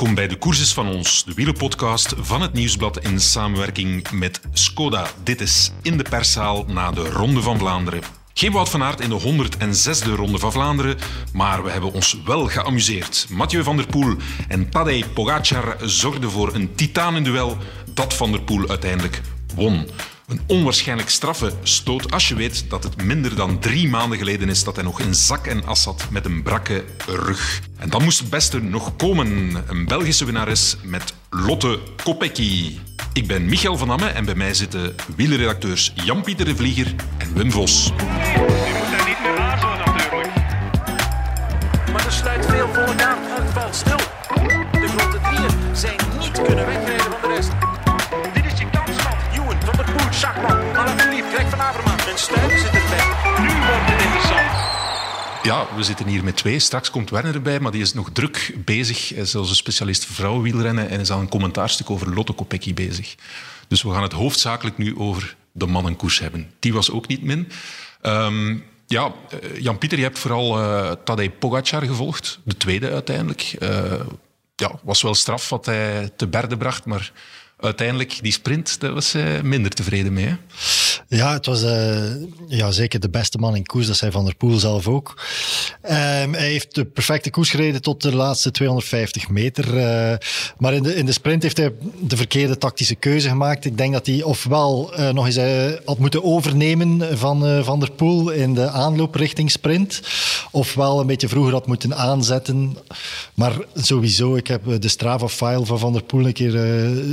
Welkom bij de Courses van ons, de wielerpodcast van het Nieuwsblad in samenwerking met Skoda. Dit is in de perszaal na de Ronde van Vlaanderen. Geen Wout van Aert in de 106e Ronde van Vlaanderen, maar we hebben ons wel geamuseerd. Mathieu van der Poel en Tadej Pogacar zorgden voor een titanenduel dat Van der Poel uiteindelijk won. Een onwaarschijnlijk straffe stoot als je weet dat het minder dan drie maanden geleden is dat hij nog in zak en as zat met een brakke rug. En dan moest het beste nog komen. Een Belgische winnares met Lotte Kopecky. Ik ben Michael van Amme en bij mij zitten wielerredacteurs Jan-Pieter de Vlieger en Wim Vos. Veel volk aan het stil. De grote drieën zijn niet kunnen wegrijden Ja, we zitten hier met twee. Straks komt Werner erbij, maar die is nog druk bezig. Hij is als een specialist vrouwenwielrennen en is aan een commentaarstuk over Lotte Kopecky bezig. Dus we gaan het hoofdzakelijk nu over de mannenkoers hebben. Die was ook niet min. Ehm, ja, eh, Jan-Pieter, je hebt vooral eh Tadej Pogacar gevolgd. De tweede uiteindelijk. Eh, ja, was wel straf wat hij te berde bracht, maar uiteindelijk die sprint, daar was hij minder tevreden mee. Ja, het was eh, ja, zeker de beste man in koers. Dat zei Van der Poel zelf ook. Ehm, hij heeft de perfecte koers gereden tot de laatste 250 meter. eh, maar in de, in de sprint heeft hij de verkeerde tactische keuze gemaakt. Ik denk dat hij ofwel eh, nog eens had moeten overnemen van Van der Poel in de aanloop richting sprint. Ofwel een beetje vroeger had moeten aanzetten. Maar sowieso, ik heb de Strava-file van Van der Poel een keer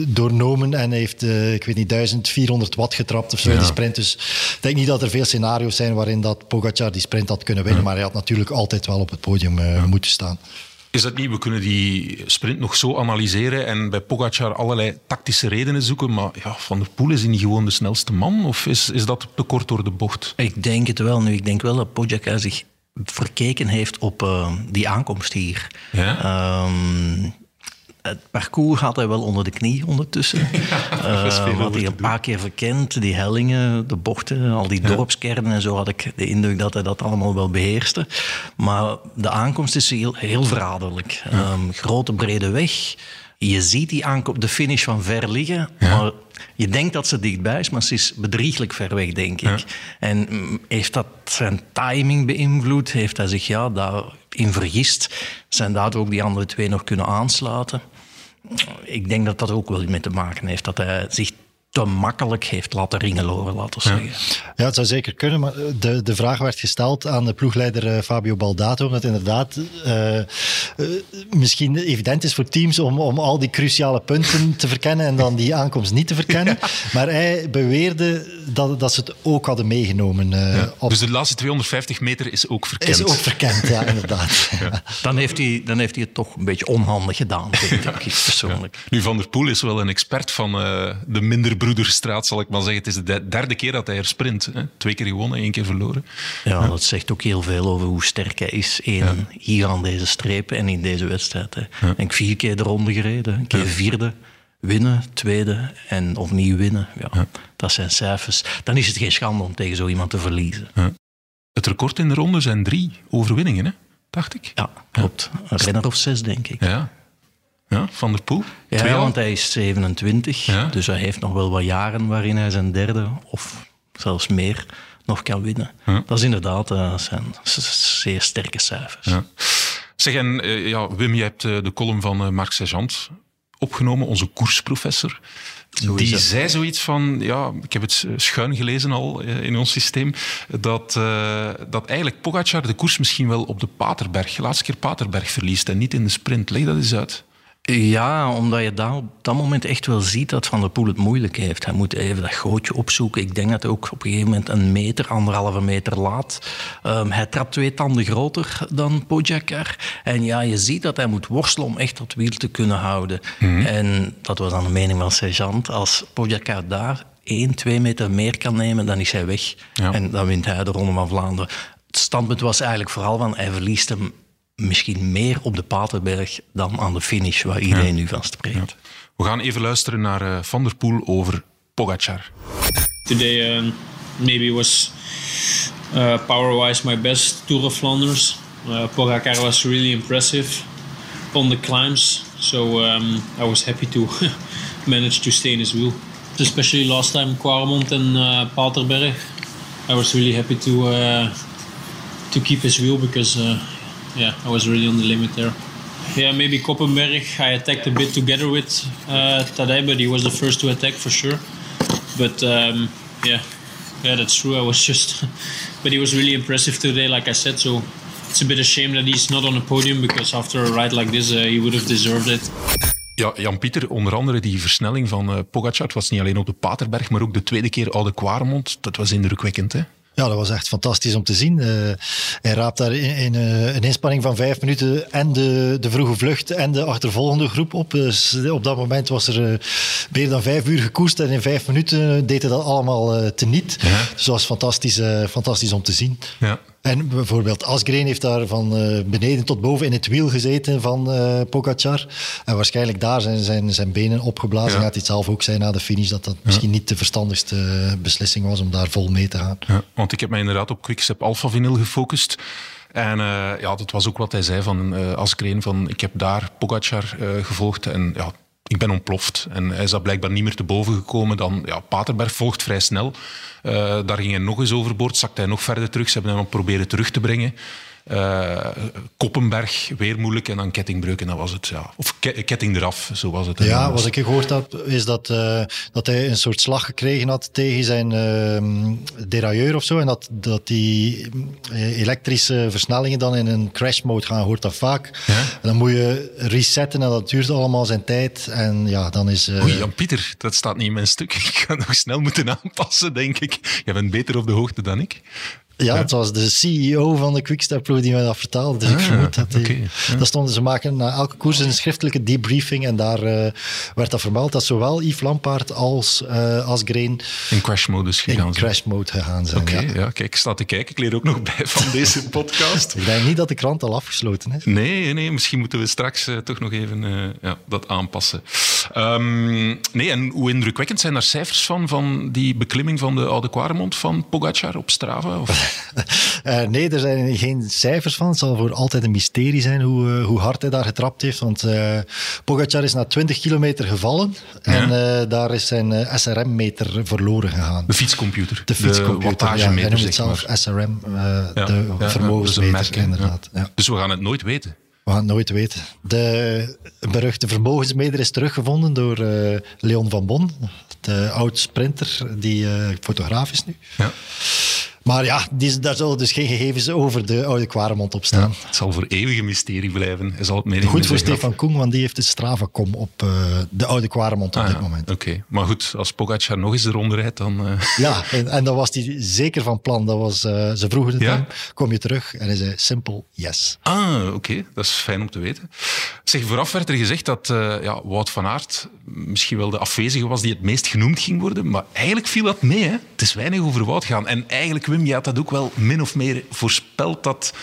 doornomen. En hij heeft, ik weet niet, 1400 watt getrapt of zo. Die sprint. Dus ik denk niet dat er veel scenario's zijn waarin dat Pogacar die sprint had kunnen winnen. Maar hij had natuurlijk altijd wel op het podium eh, moeten staan. Is dat niet? We kunnen die sprint nog zo analyseren en bij Pogacar allerlei tactische redenen zoeken. Maar ja, Van der Poel is hij niet gewoon de snelste man? Of is, is dat te kort door de bocht? Ik denk het wel. Nu, ik denk wel dat Pogacar zich verkeken heeft op eh, die aankomst hier. Ja? Ehm, het parcours had hij wel onder de knie ondertussen. er Eh, veel had over hij een paar keer verkend. Die hellingen, de bochten, al die dorpskernen en zo had ik de indruk dat hij dat allemaal wel beheerste. Maar de aankomst is heel, heel verraderlijk. Ehm, grote brede weg. Je ziet die aankomst, de finish van ver liggen. Maar je denkt dat ze dichtbij is, maar ze is bedrieglijk ver weg, denk ik. En mm, heeft dat zijn timing beïnvloed? Heeft hij zich ja, daarin vergist? Zijn daardoor ook die andere twee nog kunnen aansluiten? Ik denk dat dat ook wel mee te maken heeft. Dat hij zich te makkelijk heeft laten ringeloren, laten we zeggen. Ja, het zou zeker kunnen, maar de, de vraag werd gesteld aan de ploegleider eh, Fabio Baldato, omdat het inderdaad eh, eh, misschien evident is voor teams om, om al die cruciale punten te verkennen en dan die aankomst niet te verkennen. Maar hij beweerde dat, dat ze het ook hadden meegenomen. eh, op, Dus de laatste 250 meter is ook verkend. is ook verkend, ja, inderdaad. Dan, heeft hij, dan heeft hij het toch een beetje onhandig gedaan, vind ik persoonlijk. Nu, Van der Poel is wel een expert van eh, de minder broederstraat, zal ik maar zeggen. Het is de de- derde keer dat hij er sprint. Hè? Twee keer gewonnen, één keer verloren. Ja, dat zegt ook heel veel over hoe sterk hij is. Eén, hier aan deze strepen en in deze wedstrijd. Hè. En vier keer de ronde gereden. Een keer vierde, winnen, tweede en opnieuw winnen. Ja, Dat zijn cijfers. Dan is het geen schande om tegen zo iemand te verliezen. Het record in de ronde zijn drie overwinningen, hè? dacht ik. Ja, klopt. Een renner of zes, denk ik. Ja. Ja, Van der Poel. Ja, Twee want hij is 27, Ja. dus hij heeft nog wel wat jaren waarin hij zijn derde of zelfs meer nog kan winnen. Ja. Dat is inderdaad eh, zijn zeer sterke cijfers. Ja. Zeg, en eh, ja, Wim, je hebt eh, de column van Marc Sergeant opgenomen, onze koersprofessor. Die zei zoiets van, ja, ik heb het schuin gelezen al in ons systeem, dat, dat eigenlijk Pogacar de koers misschien wel op de Paterberg, de laatste keer Paterberg verliest en niet in de sprint. Leg dat eens uit. Ja, omdat je daar op dat moment echt wel ziet dat Van der Poel het moeilijk heeft. Hij moet even dat gootje opzoeken. Ik denk dat hij ook op een gegeven moment een meter, anderhalve meter laat. Ehm, hij trapt twee tanden groter dan Pogacar. En ja, je ziet dat hij moet worstelen om echt dat wiel te kunnen houden. En dat was dan de mening van Sergeant. Als Pogacar daar één, twee meter meer kan nemen, dan is hij weg. Ja. En dan wint hij de Ronde van Vlaanderen. Het standpunt was eigenlijk vooral van hij verliest hem misschien meer op de Paterberg dan aan de finish, waar iedereen nu van spreekt. We gaan even luisteren naar eh, Van der Poel over Pogacar. Today um, maybe was uh, power-wise my best Tour of Flanders. Uh, Pogacar was really impressive on the climbs. So um, I was happy to manage to stay in his wheel. Especially last time Quaremont and uh, Paterberg. I was really happy to uh, to keep his wheel because uh, yeah, I was really on the limit there. Yeah, maybe Koppenberg I attacked a bit together with uh, Tadej, but he was the first to attack for sure. But um, yeah, yeah, that's true. I was just, but he was really impressive today, like I said. So it's a bit a shame that he's not on the podium because after a ride like this, uh, he would have deserved it. Ja, Jan-Pieter, onder andere die versnelling van uh, Pogacar. Het was niet alleen op de Paterberg, maar ook de tweede keer Oude Kwaremond. Dat was indrukwekkend, hè? Ja, dat was echt fantastisch om te zien. Uh, hij raapt daar in, in uh, een inspanning van vijf minuten en de, de vroege vlucht en de achtervolgende groep op. Dus op dat moment was er uh, meer dan vijf uur gekoest en in vijf minuten deed hij dat allemaal teniet. Ja. Dus dat was fantastisch, fantastisch om te zien. Ja. En bijvoorbeeld Asgreen heeft daar van uh, beneden tot boven in het wiel gezeten van uh, Pogacar. En waarschijnlijk daar zijn zijn, zijn benen opgeblazen. Ja. Gaat hij zelf ook zijn na de finish dat dat ja. misschien niet de verstandigste beslissing was om daar vol mee te gaan. Ja, want ik heb mij inderdaad op Quickstep Alpha Vinyl gefocust. En uh, ja, dat was ook wat hij zei van Asgreen. Van, ik heb daar Pogacar gevolgd en ja, ik ben ontploft. En hij is dat blijkbaar niet meer te boven gekomen. Dan, ja, Paterberg volgt vrij snel. Uh, daar ging hij nog eens overboord, zakte hij nog verder terug. Ze hebben hem proberen terug te brengen. Uh, Koppenberg, weer moeilijk. En dan kettingbreuk en dat was het. Ja. Of ke ketting eraf, zo was het. Ja, wat ik gehoord heb, is dat, uh, dat hij een soort slag gekregen had tegen zijn uh, derailleur of zo. En dat, dat die elektrische versnellingen dan in een crash mode gaan, hoort dat vaak. Ja? En dan moet je resetten en dat duurt allemaal zijn tijd. En ja, dan is... Oei, Jan-Pieter, dat staat niet in mijn stuk. Ik ga nog snel moeten aanpassen, denk ik. Jij bent beter op de hoogte dan ik. Ja, het was de CEO van de Quickstep ploeg die mij dat vertaalde. Dus ah, ik vermoed dat die, okay, ja. dat stonden ze maken na elke koers een schriftelijke debriefing en daar uh, werd dat vermeld dat zowel Yves Lampaard als uh, Asgreen in crash mode gegaan in crash mode gegaan zijn. Oké, okay, ja. ja. kijk, ik sta te kijken. Ik leer ook nog bij van deze podcast. ik denk niet dat de krant al afgesloten is. Nee, nee misschien moeten we straks uh, toch nog even ja, dat aanpassen. Um, nee, en hoe indrukwekkend zijn daar cijfers van, van die beklimming van de Oude Quaremont van Pogacar op Strava? Of? Uh, nee, er zijn geen cijfers van. Het zal voor altijd een mysterie zijn hoe, uh, hoe hard hij daar getrapt heeft. Want uh, Pogacar is na 20 kilometer gevallen. Ja. En daar is zijn SRM-meter verloren gegaan. De fietscomputer. De fietscomputer, de ja. Hij noemt het zelf SRM, ja, de ja, vermogensmeter, inderdaad. Dus we gaan het nooit weten. We gaan het nooit weten. De beruchte vermogensmeter is teruggevonden door uh, Leon van Bon, de oud sprinter, die uh, fotograaf is nu. Ja. Maar ja, die, daar zullen dus geen gegevens over de oude Kwaremond op staan. Ja, het zal voor eeuwig een mysterie blijven. Hij zal het Goed voor Stefan Koen, want die heeft de Strava.com op uh, de oude Kwaremond op ah, dit moment. Oké, okay. maar goed, als Pogacar nog eens eronder rijdt, dan... Uh... Ja, en, en dan was hij zeker van plan. Dat was, uh, ze vroegen het ja? hem, kom je terug? En hij zei, simpel, yes. Ah, oké, okay. dat is fijn om te weten. Zeg, vooraf werd er gezegd dat ja, Wout van Aert misschien wel de afwezige was die het meest genoemd ging worden, maar eigenlijk viel dat mee. Hè? Het is weinig over Wout gaan. En eigenlijk, Je had dat ook wel min of meer voorspeld dat,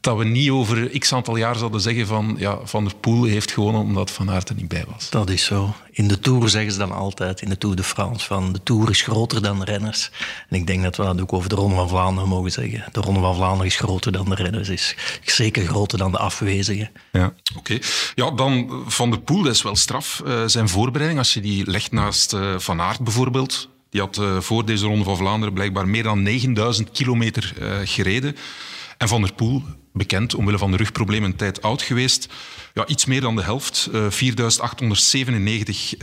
dat we niet over x aantal jaar zouden zeggen van ja, Van der Poel heeft gewonnen omdat Van Aert er niet bij was. Dat is zo. In de Tour zeggen ze dan altijd, in de Tour de France, van de Tour is groter dan de renners. En ik denk dat we dat ook over de Ronde van Vlaanderen mogen zeggen. De Ronde van Vlaanderen is groter dan de renners, is zeker groter dan de afwezigen. Ja, oké. Okay. Ja, dan Van der Poel, dat is wel straf. Uh, zijn voorbereiding, als je die legt naast uh, Van Aert bijvoorbeeld, die had uh, voor deze Ronde van Vlaanderen blijkbaar meer dan 9000 kilometer uh, gereden. En Van der Poel, bekend omwille van de rugproblemen, een tijd oud geweest. Ja, iets meer dan de helft, uh, 4897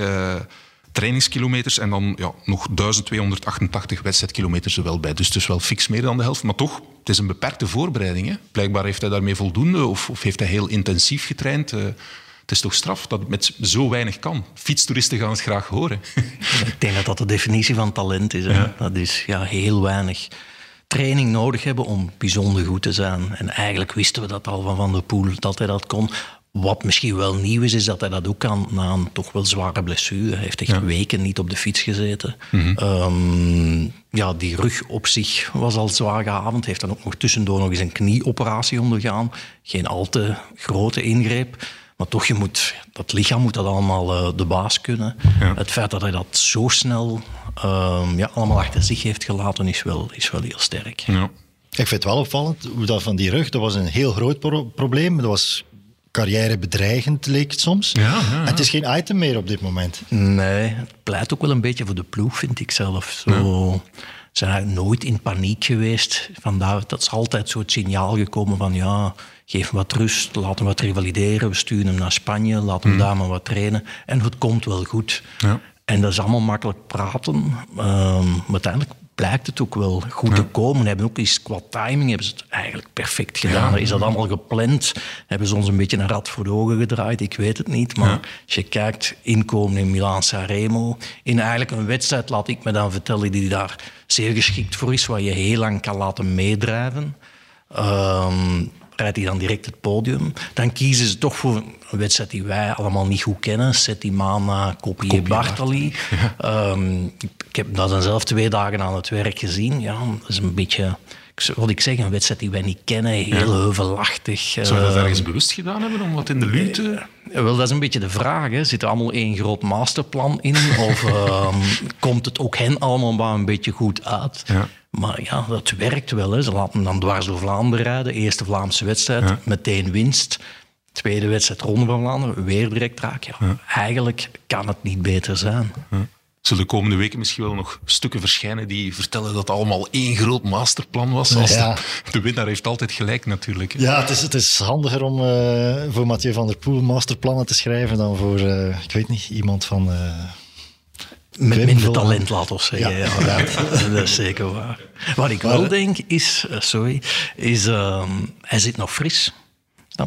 trainingskilometers en dan ja, nog 1288 wedstrijdkilometers er wel bij. Dus is wel fix meer dan de helft. Maar toch, het is een beperkte voorbereiding. Hè? Blijkbaar heeft hij daarmee voldoende of, of heeft hij heel intensief getraind. Het is toch straf dat het met zo weinig kan. Fietstoeristen gaan het graag horen. Ik denk dat dat de definitie van talent is. Ja. Dat is ja, heel weinig training nodig hebben om bijzonder goed te zijn. En eigenlijk wisten we dat al van Van der Poel, dat hij dat kon. Wat misschien wel nieuw is, is dat hij dat ook kan na een toch wel zware blessure. Hij heeft echt ja. weken niet op de fiets gezeten. Mm -hmm. um, ja, die rug op zich was al zwaar gehavend. Hij heeft dan ook nog tussendoor nog eens een knieoperatie ondergaan. Geen al te grote ingreep. Maar toch, je moet, dat lichaam moet dat allemaal uh, de baas kunnen. Ja. Het feit dat hij dat zo snel um, ja, allemaal achter zich heeft gelaten, is wel, is wel heel sterk. Ja. Ik vind het wel opvallend hoe dat van die rug, dat was een heel groot pro probleem. Dat was carrière bedreigend, leek het soms. Ja, ja, ja. En het is geen item meer op dit moment. Nee, het pleit ook wel een beetje voor de ploeg, vind ik zelf. Zo, zijn eigenlijk nooit in paniek geweest. Vandaar dat is altijd zo het signaal gekomen van ja, geef hem wat rust, laat hem wat revalideren. We sturen hem naar Spanje, laat hem daar maar wat trainen. En het komt wel goed. Ja. En dat is allemaal makkelijk praten. ehm, maar uiteindelijk blijkt het ook wel goed te komen. Hebben ook eens qua timing hebben ze het eigenlijk perfect gedaan. Is dat allemaal gepland? Hebben ze ons een beetje een rad voor de ogen gedraaid? Ik weet het niet. Maar als je kijkt, inkomen in Milaan Sanremo, in eigenlijk een wedstrijd, laat ik me dan vertellen, die daar zeer geschikt voor is, waar je heel lang kan laten meedrijven. Ehm, rijdt hij dan direct het podium. Dan kiezen ze toch voor een wedstrijd die wij allemaal niet goed kennen. Settimana, Kopier, Bartali. Ehm, ik heb dat dan zelf twee dagen aan het werk gezien. Ja, dat is een beetje, wat ik zeg, een wedstrijd die wij niet kennen. Heel heuvelachtig. Zou je dat Ehm, ergens bewust gedaan hebben om wat in de lucht te... ja, Wel, dat is een beetje de vraag. Hè. Zit er allemaal één groot masterplan in? Of ehm, komt het ook hen allemaal maar een beetje goed uit? Ja. Maar ja, dat werkt wel. Hè. Ze laten hem dan dwars door Vlaanderen rijden. Eerste Vlaamse wedstrijd, meteen winst. Tweede wedstrijd, Ronde van Vlaanderen, weer direct raak. Ja, Eigenlijk kan het niet beter zijn. Zullen de komende weken misschien wel nog stukken verschijnen die vertellen dat het allemaal één groot masterplan was? Als Ja. de, de winnaar heeft altijd gelijk natuurlijk. hè. Ja, het is, het is handiger om eh, voor Mathieu van der Poel masterplannen te schrijven dan voor, eh, ik weet niet, iemand van... eh, Met minder talent, laat ons zeggen. Ja, Ja, dat is zeker waar. Wat ik wel denk is, eh, sorry, is ehm, hij zit nog fris.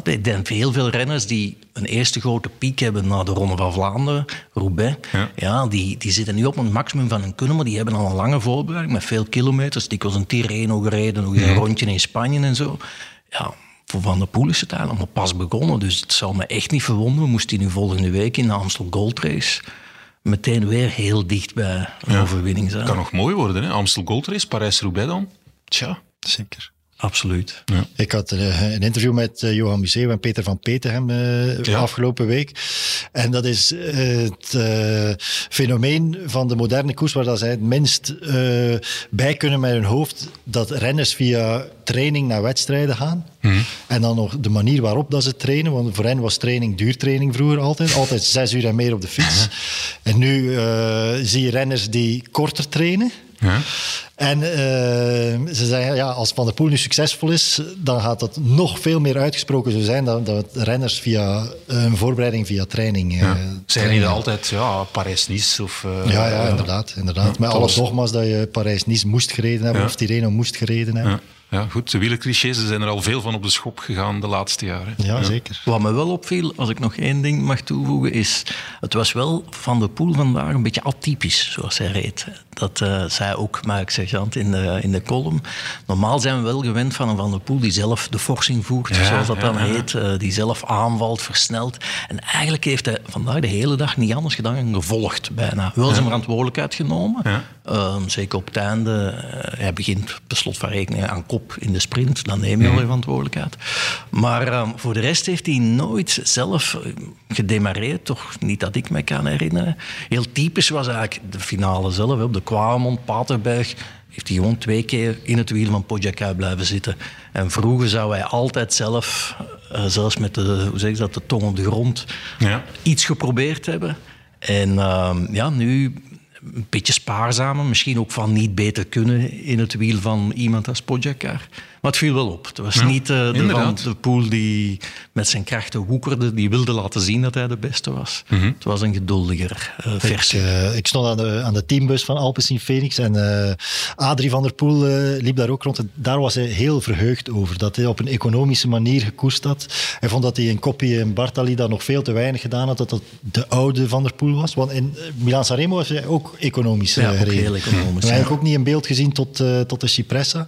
Ik denk heel veel renners die een eerste grote piek hebben na de Ronde van Vlaanderen, Roubaix, Ja. ja. die, die zitten nu op een maximum van hun kunnen, maar die hebben al een lange voorbereiding met veel kilometers. Die was een Tirreno gereden, nog een rondje in Spanje en zo. Ja, voor Van der Poel is het eigenlijk nog pas begonnen, dus het zou me echt niet verwonderen. Moest hij nu volgende week in de Amstel Gold Race meteen weer heel dicht bij een overwinning zijn. kan nog mooi worden. Hè? Amstel Gold Race, Parijs-Roubaix dan. Tja. Zeker. Absoluut. Ik had eh, een interview met eh, Johan Museeuw en Peter van Petegem eh Ja. afgelopen week. En dat is eh, het eh, fenomeen van de moderne koers waar dat zij het minst eh, bij kunnen met hun hoofd. Dat renners via training naar wedstrijden gaan. En dan nog de manier waarop dat ze trainen. Want voor hen was training duurtraining vroeger altijd. Altijd zes uur en meer op de fiets. En nu eh, zie je renners die korter trainen. Ja. En eh, ze zeggen, ja, als Van der Poel nu succesvol is, dan gaat dat nog veel meer uitgesproken zo zijn dat, dat renners via een voorbereiding via training. eh, Ja. Zijn trainen. die altijd ja, Parijs-Nice of... eh, Ja, ja, inderdaad. inderdaad. Met alle was- dogma's dat je Parijs-Nice moest gereden hebben Ja. of Tirreno moest gereden hebben. Ja. Goed. De wielerclichés er zijn er al veel van op de schop gegaan de laatste jaren. Ja, zeker. Wat me wel opviel, als ik nog één ding mag toevoegen, is... Het was wel Van der Poel vandaag een beetje atypisch, zoals hij reed. Dat eh, zei ook Mark Sergeant in de, in de column. Normaal zijn we wel gewend van een Van der Poel die zelf de forsing voert, Ja, zoals dat ja, dan ja. heet. eh, die zelf aanvalt, versnelt. En eigenlijk heeft hij vandaag de hele dag niet anders gedaan dan gevolgd, bijna. Wel zijn verantwoordelijkheid genomen. Ja. Ehm, zeker op het einde. eh, hij begint per slot van rekening aan kop in de sprint. Dan neem je al je verantwoordelijkheid. Maar ehm, voor de rest heeft hij nooit zelf eh, gedemareerd. Toch niet dat ik me kan herinneren. Heel typisch was eigenlijk de finale zelf. Op de Quaremont, Paterberg heeft hij gewoon twee keer in het wiel van Pogacar blijven zitten. En vroeger zou hij altijd zelf, eh, zelfs met de, hoe zeg je dat, de tong op de grond, Ja. iets geprobeerd hebben. En ehm, ja, nu een beetje spaarzamer. Misschien ook van niet beter kunnen in het wiel van iemand als Pogacar. Maar het viel wel op. Het was Ja, niet eh, de. Van de Poel die met zijn krachten woekerde. Die wilde laten zien dat hij de beste was. Mhm. Het was een geduldiger eh, Ik, versie. eh, ik stond aan de, aan de teambus van Alpecin Phoenix en eh, Adrie van der Poel eh, liep daar ook rond. En daar was hij heel verheugd over, dat hij op een economische manier gekoerst had. Hij vond dat hij in Koppie en Bartali dat nog veel te weinig gedaan had, dat dat de oude van der Poel was. Want in Milan Sanremo was hij ook economisch eh, Ja, ook heel economisch, We hebben ja. ook niet in beeld gezien tot, eh, tot de Cipressa.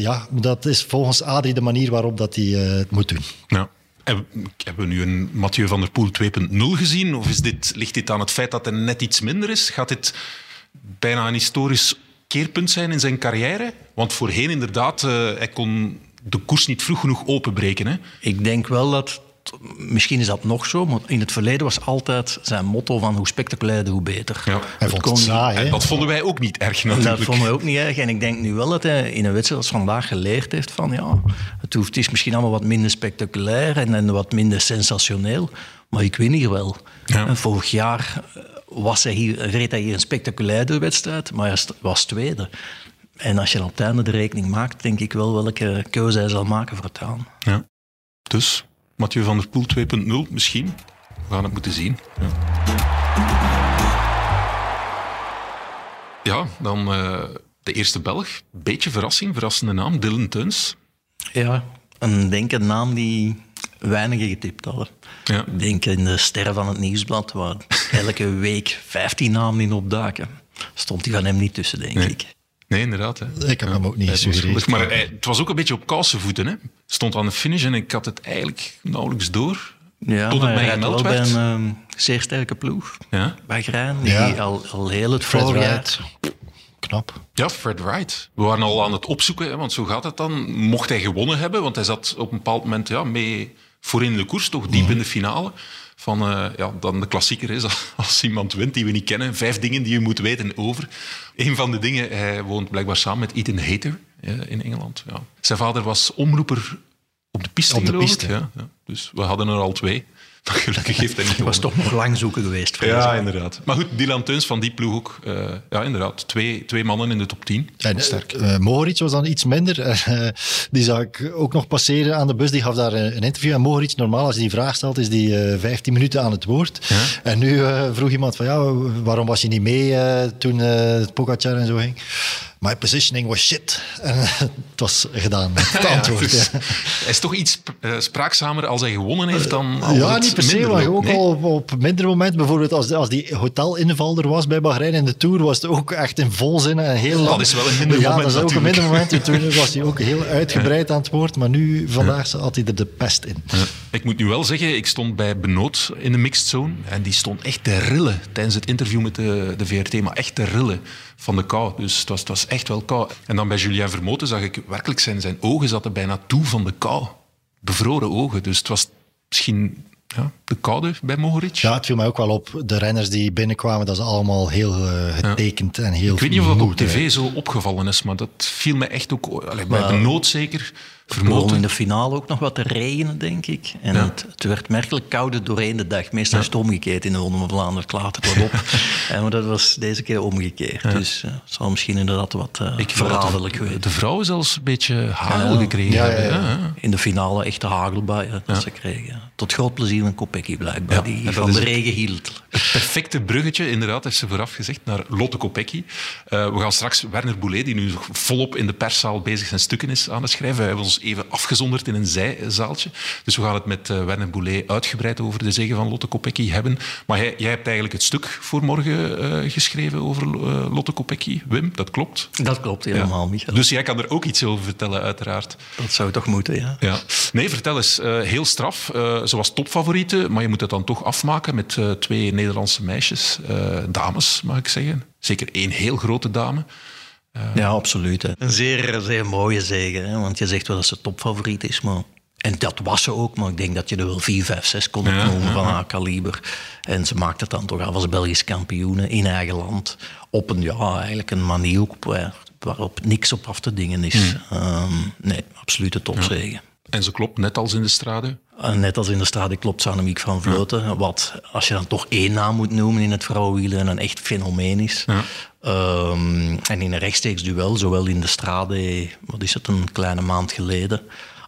Ja, dat is volgens Adrie de manier waarop dat hij eh, het moet doen. Ja. Hebben hebben we nu een Mathieu van der Poel 2.0 gezien? Of is dit, ligt dit aan het feit dat hij net iets minder is? Gaat dit bijna een historisch keerpunt zijn in zijn carrière? Want voorheen inderdaad, eh, hij kon de koers niet vroeg genoeg openbreken. Hè? Ik denk wel dat misschien is dat nog zo, maar in het verleden was altijd zijn motto van hoe spectaculairder, hoe beter. Ja. Hij vond het saai? En dat vonden wij ook niet erg natuurlijk. Dat vonden we ook niet erg. En ik denk nu wel dat hij in een wedstrijd als vandaag geleerd heeft van ja, het, hoeft, het is misschien allemaal wat minder spectaculair en, en wat minder sensationeel. Maar ik win hier wel. Ja. En vorig jaar eh, was hij hier, reed hij hier een spectaculaire wedstrijd, maar hij was tweede. En als je dan op het einde de rekening maakt, denk ik wel welke keuze hij zal maken voor het gaan. Ja. Dus, Mathieu van der Poel 2.0 misschien. We gaan het moeten zien. Ja, ja dan eh, de eerste Belg. Beetje verrassing, verrassende naam. Dylan Tuns. Ja, een denk een naam die weinigen getipt hadden. Ja. Ik denk in de sterren van het nieuwsblad, waar elke week 15 namen in opduiken, stond die van hem niet tussen, denk Nee. ik. Nee, inderdaad. Hè. Ik heb hem ook niet gesuggereerd. Maar hij- het was ook een beetje op kousenvoeten. Hè. Stond aan de finish en ik had het eigenlijk nauwelijks door. Ja, Tot het mij gemeld bij een ehm, zeer sterke ploeg. Ja. Bij Grijn, die Ja. al, al heel het Fred voorjaar... Wright. Knap. Ja, Fred Wright. We waren al aan het opzoeken, hè, want zo gaat het dan. Mocht hij gewonnen hebben, want hij zat op een bepaald moment ja, mee voorin in de koers, toch diep in de finale. Van eh, ja, dan de klassieker is als iemand wint die we niet kennen. Vijf dingen die je moet weten over. Een van de dingen, hij woont blijkbaar samen met Ethan Hater in Engeland. Ja. Zijn vader was omroeper op de piste, Op de piste. Ja, ja. Dus we hadden er al twee. Maar gelukkig heeft hij niet Het was toch nog lang zoeken geweest. Ja, inderdaad. Maar goed, Dylan Teuns van die ploeg ook. eh, ja, inderdaad. Twee, twee mannen in de top 10. En, Sterk. eh, Mohoric was dan iets minder. Eh, die zag ik ook nog passeren aan de bus. Die gaf daar een interview. En Mohoric, normaal als hij die vraag stelt, is die eh 15 minuten aan het woord. En nu eh, vroeg iemand van, ja, waarom was je niet mee eh, toen eh het Pogacar en zo ging? My positioning was shit. En het was gedaan. Het Ja, antwoord. dus. Hij is toch iets eh, spraakzamer als hij gewonnen heeft dan als Ja, niet per se, minder maar ook Nee? al op, op mindere momenten. Bijvoorbeeld als, als die hotelinvaller was bij Bahrein in de Tour, was het ook echt in volzin en heel lang. Dat is wel een minder ja, moment dat is ook een minder moment. En Toen was hij ook heel uitgebreid aan het woord, maar nu, vandaag had hij er de pest in. Ik moet nu wel zeggen, ik stond bij Benoot in de mixed zone en die stond echt te rillen tijdens het interview met de, de VRT, maar echt te rillen van de kou. Dus het was, het was echt wel koud. En dan bij Julien Vermoten zag ik werkelijk zijn, zijn ogen zaten bijna toe van de kou. Bevroren ogen. Dus het was misschien ja, de koude bij Mohoric. Ja, het viel mij ook wel op. De renners die binnenkwamen, dat is allemaal heel eh, getekend en heel Ik weet niet of dat op tv zo opgevallen is, maar dat viel me echt ook... Allee, bij Maar- Benoot zeker. Begon in Vermoten. de finale ook nog wat te regenen, denk ik. En Ja. het, het werd merkelijk kouder doorheen de dag. Meestal is het omgekeerd in de Ronde van Vlaanderen. Het klaart het wat op. en, maar dat was deze keer omgekeerd. Dus eh, het zal misschien inderdaad wat uh, Ik verraderlijk de, de vrouwen zelfs een beetje hagel gekregen hebben. In de finale echt de hagelbui hè, dat ze kregen. Tot groot plezier van Kopecky blijkbaar, die van de regen hield. Het perfecte bruggetje, inderdaad, heeft ze vooraf gezegd, naar Lotte Kopecky. Eh, we gaan straks Werner Boulet, die nu volop in de perszaal bezig zijn stukken is aan het schrijven. Ons even afgezonderd in een zijzaaltje. Dus we gaan het met eh, Werner Boulet uitgebreid over de zegen van Lotte Kopecky hebben. Maar jij, jij hebt eigenlijk het stuk voor morgen eh, geschreven over eh, Lotte Kopecky. Wim, dat klopt. Dat klopt helemaal, Michael. Dus jij kan er ook iets over vertellen, uiteraard. Dat zou toch moeten, ja. Ja. Nee, vertel eens. heel straf. Ze was topfavoriete, maar je moet het dan toch afmaken met twee Nederlandse meisjes. dames, mag ik zeggen. Zeker één heel grote dame. Ja, absoluut. hè. Een zeer, zeer mooie zege. Hè? Want je zegt wel dat ze topfavoriet is. Maar... En dat was ze ook, maar ik denk dat je er wel 4, 5, 6 kon opnoemen ja, van haar kaliber. En ze maakte het dan toch af als Belgisch kampioene in eigen land. Op een, ja, eigenlijk een manier waarop niks op af te dingen is. Ehm, nee, absolute topzege. En ze klopt net als in de strade. Uh, Net als in de strade klopt Annemiek van Vleuten. Wat, als je dan toch één naam moet noemen in het vrouwenwielen, een echt fenomeen is. Ja. Ehm, en in een rechtstreeks duel, zowel in de strade, wat is het, een kleine maand geleden,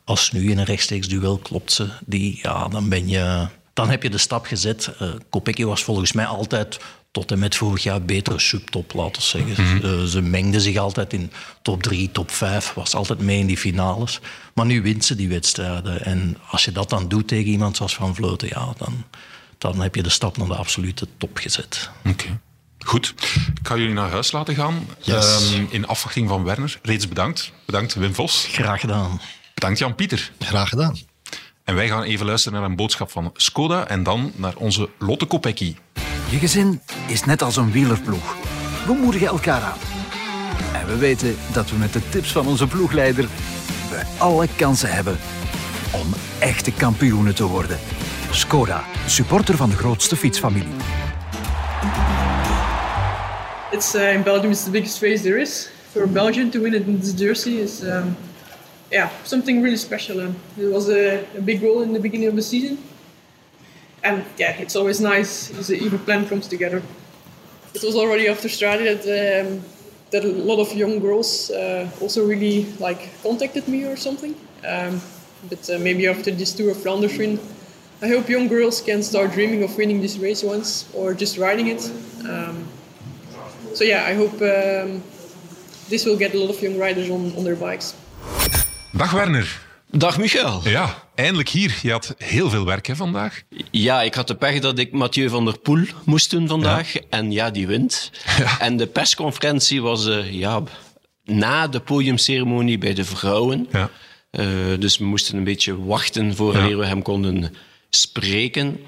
als nu in een rechtstreeks duel klopt ze. Die, ja, dan, ben je, dan heb je de stap gezet. Uh, Kopecky was volgens mij altijd tot en met vorig jaar betere subtop, laten we zeggen. Uh, ze mengde zich altijd in top 3, top 5, was altijd mee in die finales. Maar nu wint ze die wedstrijden. En als je dat dan doet tegen iemand zoals Van Vleuten, ja, dan, dan heb je de stap naar de absolute top gezet. Oké. Goed, ik ga jullie naar huis laten gaan. Yes. Ehm, in afwachting van Werner. Reeds bedankt. Bedankt Wim Vos. Graag gedaan. Bedankt Jan-Pieter. Graag gedaan. En wij gaan even luisteren naar een boodschap van Skoda en dan naar onze Lotte Kopecky. Je gezin is net als een wielerploeg. We moedigen elkaar aan. En we weten dat we met de tips van onze ploegleider we alle kansen hebben om echte kampioenen te worden. Skoda, supporter van de grootste fietsfamilie. It's uh, in Belgium. It's the biggest race there is. For a Belgian to win it in this jersey is, um, yeah, something really special. Um, it was a, a big goal in the beginning of the season, and yeah, it's always nice if the even plan comes together. It was already after Strade that um, that a lot of young girls uh, also really like contacted me or something. Um, but uh, maybe after this Tour of Flanders win, I hope young girls can start dreaming of winning this race once or just riding it. Um, so yeah, I hope um, this will get a lot of young riders on, on their bikes. Dag Werner. Dag Michael. Ja, eindelijk hier. Je had heel veel werk hè, vandaag. Ja, ik had de pech dat ik Mathieu van der Poel moest doen vandaag. En ja, die wint. En de persconferentie was eh, ja, na de podiumceremonie bij de vrouwen. Ja. Eh, dus we moesten een beetje wachten voor Ja. we hem konden spreken.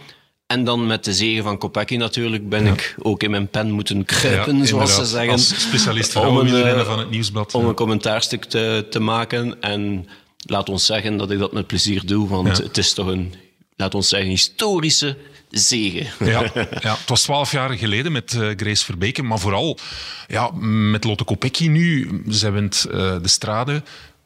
En dan met de zegen van Kopecky natuurlijk ben ik ook in mijn pen moeten kruipen, Ja, zoals ze zeggen. Als specialist Om een, vrouwenwielrennen eh, van het Nieuwsblad. Om Ja. een commentaarstuk te, te maken. En laat ons zeggen dat ik dat met plezier doe, want het is toch een, laat ons zeggen, historische zegen. Ja, ja, het was twaalf jaar geleden met eh, Grace Verbeke, maar vooral ja, met Lotte Kopecky nu. Zij wint eh, de strade,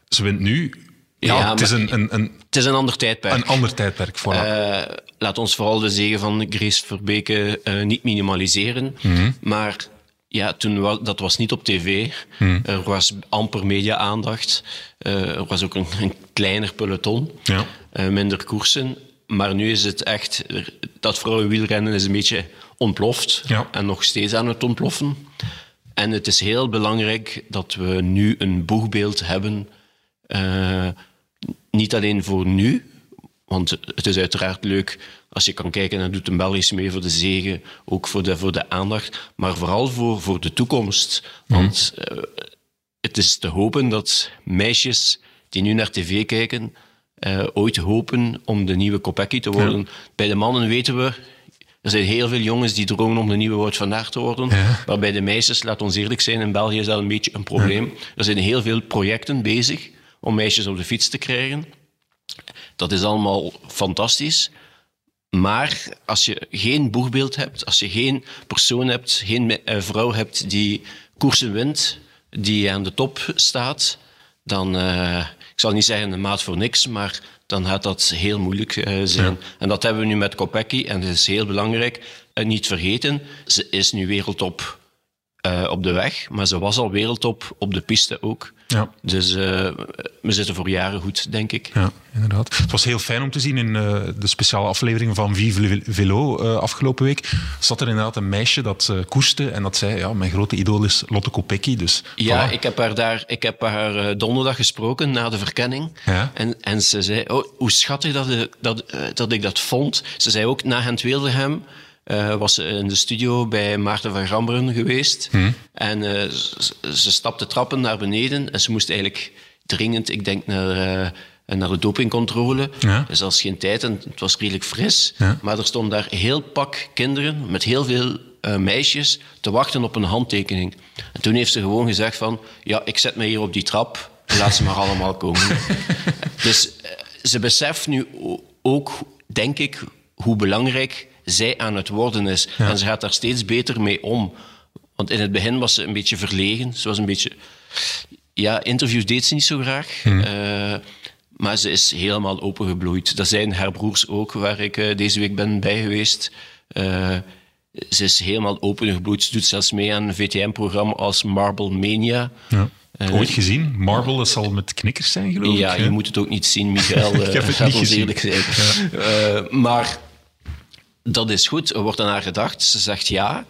ze wint nu. Ja, Ja, het is een, een, een, Het is een ander tijdperk. een ander tijdperk. Voilà. Eh, laat ons vooral de zegen van Grace Verbeke eh, niet minimaliseren. Mhm. Maar ja, toen was, dat was niet op tv. Mhm. Er was amper media-aandacht. Eh, er was ook een, een kleiner peloton. Ja. Minder koersen. Maar nu is het echt... Dat vrouwenwielrennen is een beetje ontploft. Ja. En nog steeds aan het ontploffen. En het is heel belangrijk dat we nu een boegbeeld hebben... niet alleen voor nu, want het is uiteraard leuk als je kan kijken en doet een Belgisch mee voor de zegen, ook voor de, voor de aandacht, maar vooral voor, voor de toekomst. Want eh, het is te hopen dat meisjes die nu naar tv kijken, eh, ooit hopen om de nieuwe Kopecky te worden. Bij de mannen weten we, er zijn heel veel jongens die dromen om de nieuwe Wout van Aert te worden. Maar bij de meisjes, laat ons eerlijk zijn, in België is dat een beetje een probleem. Er zijn heel veel projecten bezig om meisjes op de fiets te krijgen. Dat is allemaal fantastisch. Maar als je geen boegbeeld hebt, als je geen persoon hebt, geen eh, vrouw hebt die koersen wint, die aan de top staat, dan, eh, ik zal niet zeggen een maat voor niks, maar dan gaat dat heel moeilijk eh, zijn. En dat hebben we nu met Kopecky en dat is heel belangrijk. En niet vergeten, ze is nu wereldtop eh, op de weg, maar ze was al wereldtop op de piste ook. Ja. Dus eh, we zitten voor jaren goed, denk ik. Ja, inderdaad. Het was heel fijn om te zien in eh, de speciale aflevering van Vive Velo eh, afgelopen week. Zat er inderdaad een meisje dat eh koerste en dat zei, ja, mijn grote idool is Lotte Kopecky. Dus Ja, voilà. ik heb haar daar, ik heb haar eh, donderdag gesproken na de verkenning. Ja. En, en ze zei, oh, hoe schattig dat, ik- dat, dat ik dat vond. Ze zei ook, na Gent Eh, was ze in de studio bij Maarten van Gamberen geweest. Hm. En eh, ze, ze stapte trappen naar beneden en ze moest eigenlijk dringend, ik denk, naar... eh, naar de dopingcontrole. Ja. Dus dat geen tijd en het was redelijk fris. Ja. Maar er stond daar heel pak kinderen met heel veel meisjes te wachten op een handtekening. En toen heeft ze gewoon gezegd van... Ja, ik zet me hier op die trap. Laat ze maar allemaal komen. dus ze beseft nu ook, denk ik, hoe belangrijk zij aan het worden is. En ze gaat daar steeds beter mee om. Want in het begin was ze een beetje verlegen. Ze was een beetje... Ja, interviews deed ze niet zo graag. Eh, maar ze is helemaal opengebloeid. Dat zijn haar broers ook, waar ik eh, deze week ben bij geweest. Eh, ze is helemaal opengebloeid. Ze doet zelfs mee aan een VTM-programma als Marble Mania. Ja. Ooit gezien. Marble, dat zal met knikkers zijn, geloof ik. ja, je moet het ook niet zien, Michael. Ik heb het niet gezien. eerlijk zijn. Maar dat is goed. Er wordt aan haar gedacht. Ze zegt ja.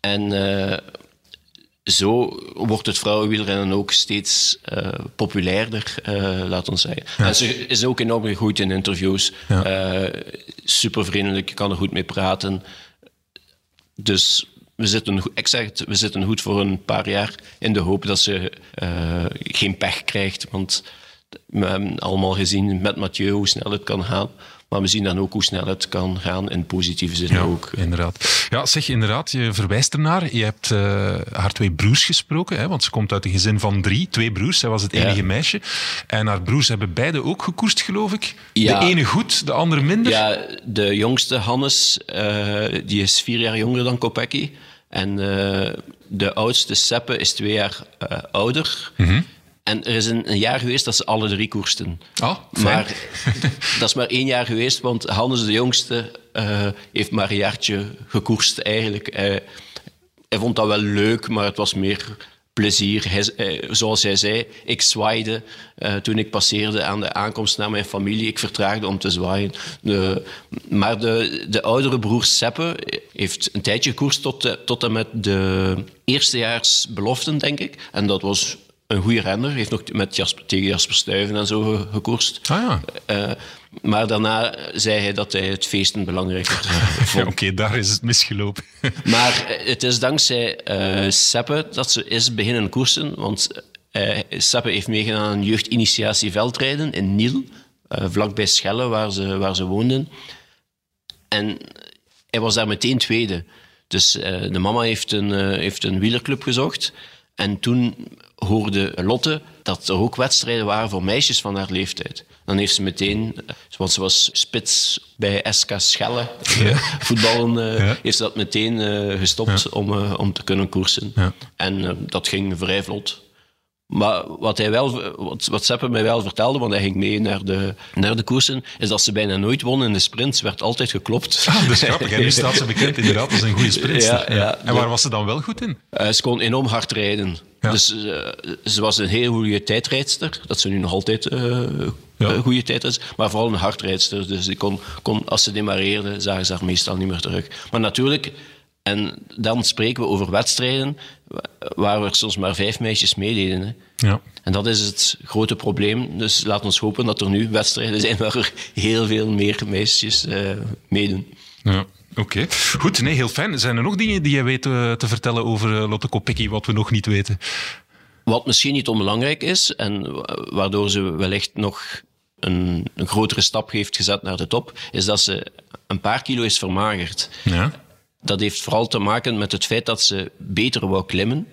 En eh, zo wordt het vrouwenwielrennen ook steeds eh, populairder, eh, laat ons zeggen. En ze is ook enorm goed in interviews. Ja. super vriendelijk, je kan er goed mee praten. Dus we zitten, ik zeg het, we zitten goed voor een paar jaar in de hoop dat ze geen pech krijgt. Want we hebben allemaal gezien met Mathieu hoe snel het kan gaan. Maar we zien dan ook hoe snel het kan gaan, in positieve zin Ja, ook. inderdaad. Ja, zeg, inderdaad, je verwijst ernaar. Je hebt eh, haar twee broers gesproken, hè, want ze komt uit een gezin van drie. Twee broers, zij was het Ja. enige meisje. En haar broers hebben beide ook gekoerst, geloof ik. Ja. De ene goed, de andere minder. Ja, de jongste, Hannes, eh, die is vier jaar jonger dan Kopecky. En eh, de oudste, Seppe, is twee jaar ouder. En er is een, een jaar geweest dat ze alle drie koersten. Ah, fijn. Maar dat is maar één jaar geweest, want Hannes, de jongste, eh, heeft maar een jaartje gekoerst eigenlijk. Hij, hij vond dat wel leuk, maar het was meer plezier. Hij, eh, zoals hij zei, ik zwaaide eh, toen ik passeerde aan de aankomst naar mijn familie. Ik vertraagde om te zwaaien. De, maar de, de oudere broer Seppe heeft een tijdje gekoerst tot, tot en met de eerstejaarsbeloften, denk ik. En dat was een goede renner. Heeft nog met Jasper, tegen Jasper Stuyven en zo ge- gekoerst. Ah ja. Eh, maar daarna zei hij dat hij het feesten belangrijker Ja, vond. Oké, daar is het misgelopen. Maar eh, het is dankzij eh Seppe dat ze is beginnen koersen. Want eh Seppe heeft meegedaan aan een jeugdinitiatie veldrijden in Niel, vlakbij Schelle, waar ze, waar ze woonden. En hij was daar meteen tweede. Dus de mama heeft een, heeft een wielerclub gezocht. En toen hoorde Lotte dat er ook wedstrijden waren voor meisjes van haar leeftijd. Dan heeft ze meteen, want ze was spits bij SK Schelle, eh, voetballen, eh, Ja. heeft ze dat meteen eh, gestopt om, om te kunnen koersen. Ja. En dat ging vrij vlot. Maar wat, hij wel, wat, wat Seppe mij wel vertelde, want hij ging mee naar de, naar de koersen, is dat ze bijna nooit won in de sprints. werd altijd geklopt. Ah, dat is grappig. En nu staat ze bekend inderdaad als een goede sprinter. Ja, ja. En waar was ze dan wel goed in? Eh, ze kon enorm hard rijden. Ja. Dus eh, ze was een heel goede tijdrijdster. Dat ze nu nog altijd eh, Ja. een goede tijd is. Maar vooral een hardrijdster. Dus die kon, kon, als ze demareerde, zagen ze haar meestal niet meer terug. Maar natuurlijk, en dan spreken we over wedstrijden wa- waar er soms maar vijf meisjes meededen. Hè. Ja. En dat is het grote probleem. Dus laten we hopen dat er nu wedstrijden zijn waar er heel veel meer meisjes eh, meedoen. Ja, oké. Goed, nee, heel fijn. Zijn er nog dingen die jij weet eh, te vertellen over eh, Lotte Kopecky, wat we nog niet weten? Wat misschien niet onbelangrijk is en wa- waardoor ze wellicht nog een, een grotere stap heeft gezet naar de top, is dat ze een paar kilo is vermagerd. Ja. Dat heeft vooral te maken met het feit dat ze beter wou klimmen.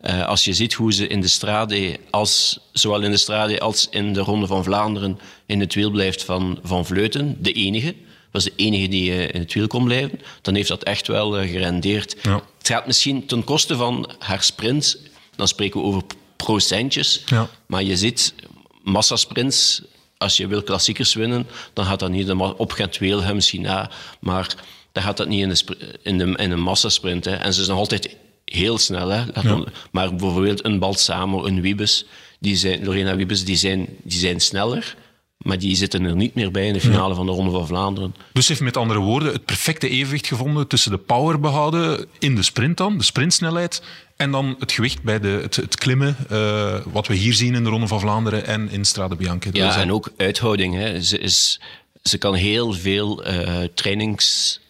Eh, als je ziet hoe ze in de strade, als, zowel in de strade als in de Ronde van Vlaanderen, in het wiel blijft van, van Vleuten, de enige, was de enige die eh, in het wiel kon blijven, dan heeft dat echt wel eh, gerendeerd. Ja. Het gaat misschien ten koste van haar sprint, dan spreken we over procentjes, Ja. maar je ziet massasprints, als je wil klassiekers winnen, dan gaat dat niet op gent weelgem misschien na, maar dan gaat dat niet in, de, in, de, in een massasprint. Hè. En ze is nog altijd heel snel. Hè. Ja. Maar bijvoorbeeld een Balsamo, een Wiebes, die zijn, Lorena Wiebes, die zijn, die zijn sneller, maar die zitten er niet meer bij in de finale van de Ronde van Vlaanderen. Dus heeft met andere woorden het perfecte evenwicht gevonden tussen de power behouden in de sprint dan, de sprintsnelheid, en dan het gewicht bij de, het, het klimmen, eh, wat we hier zien in de Ronde van Vlaanderen en in Strade is Ja, en ook uithouding. Hè. Ze, is, ze kan heel veel eh,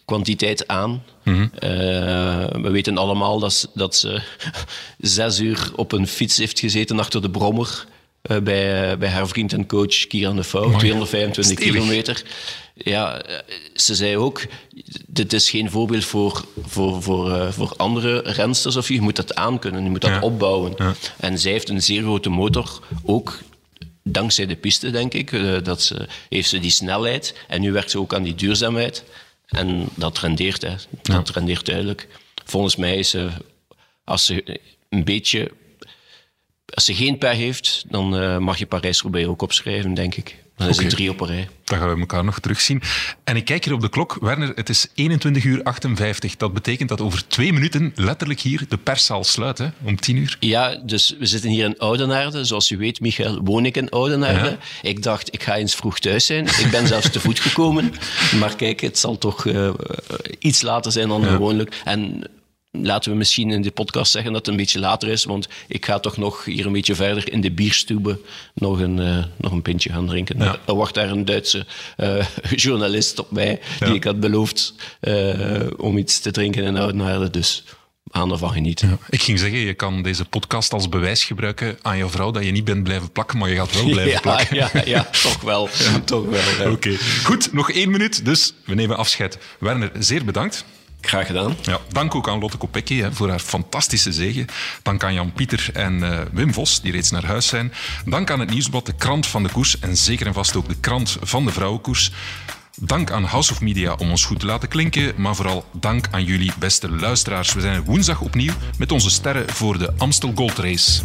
trainingskwantiteit aan. Mhm. Eh, we weten allemaal dat ze, dat ze zes uur op een fiets heeft gezeten achter de brommer. eh, bij, bij haar vriend en coach Kieran de Vouw, Amai. 225 Stevig. kilometer. Ja, eh, ze zei ook, dit is geen voorbeeld voor, voor, voor, voor andere rensters. Of je moet dat aankunnen, je moet dat Ja. opbouwen. Ja. En zij heeft een zeer grote motor, ook dankzij de piste, denk ik. dat ze, heeft ze die snelheid en nu werkt ze ook aan die duurzaamheid. En dat rendeert, hè. dat rendeert duidelijk. Volgens mij is ze, als ze een beetje... Als ze geen pech heeft, dan eh, mag je Parijs-Roubaix ook opschrijven, denk ik. Dan is het drie op een rij. Dan gaan we elkaar nog terugzien. En ik kijk hier op de klok. Werner, het is 21 uur 58. Dat betekent dat over twee minuten letterlijk hier de perszaal sluit, hè, om 10 uur. Ja, dus we zitten hier in Oudenaarde. Zoals u weet, Michael, woon ik in Oudenaarde. Ja. Ik dacht, ik ga eens vroeg thuis zijn. Ik ben zelfs te voet gekomen. Maar kijk, het zal toch eh, iets later zijn dan gewoonlijk. En laten we misschien in de podcast zeggen dat het een beetje later is. Want ik ga toch nog hier een beetje verder in de bierstube nog een, eh, nog een pintje gaan drinken. Ja. Er wacht daar een Duitse eh, journalist op mij. Ja. Die ik had beloofd eh, om iets te drinken in Oudenaarde. Dus aan van genieten. Ik ging zeggen, je kan deze podcast als bewijs gebruiken aan jouw vrouw dat je niet bent blijven plakken, maar je gaat wel blijven Ja, plakken. ja, ja, toch wel. Toch wel. Oké, goed. Nog één minuut, dus we nemen afscheid. Werner, zeer bedankt. Graag gedaan. Ja, dank ook aan Lotte Kopecky voor haar fantastische zege. Dank aan Jan Pieter en eh, Wim Vos, die reeds naar huis zijn. Dank aan het Nieuwsblad, de krant van de koers en zeker en vast ook de krant van de vrouwenkoers. Dank aan House of Media om ons goed te laten klinken, maar vooral dank aan jullie beste luisteraars. We zijn woensdag opnieuw met onze sterren voor de Amstel Gold Race.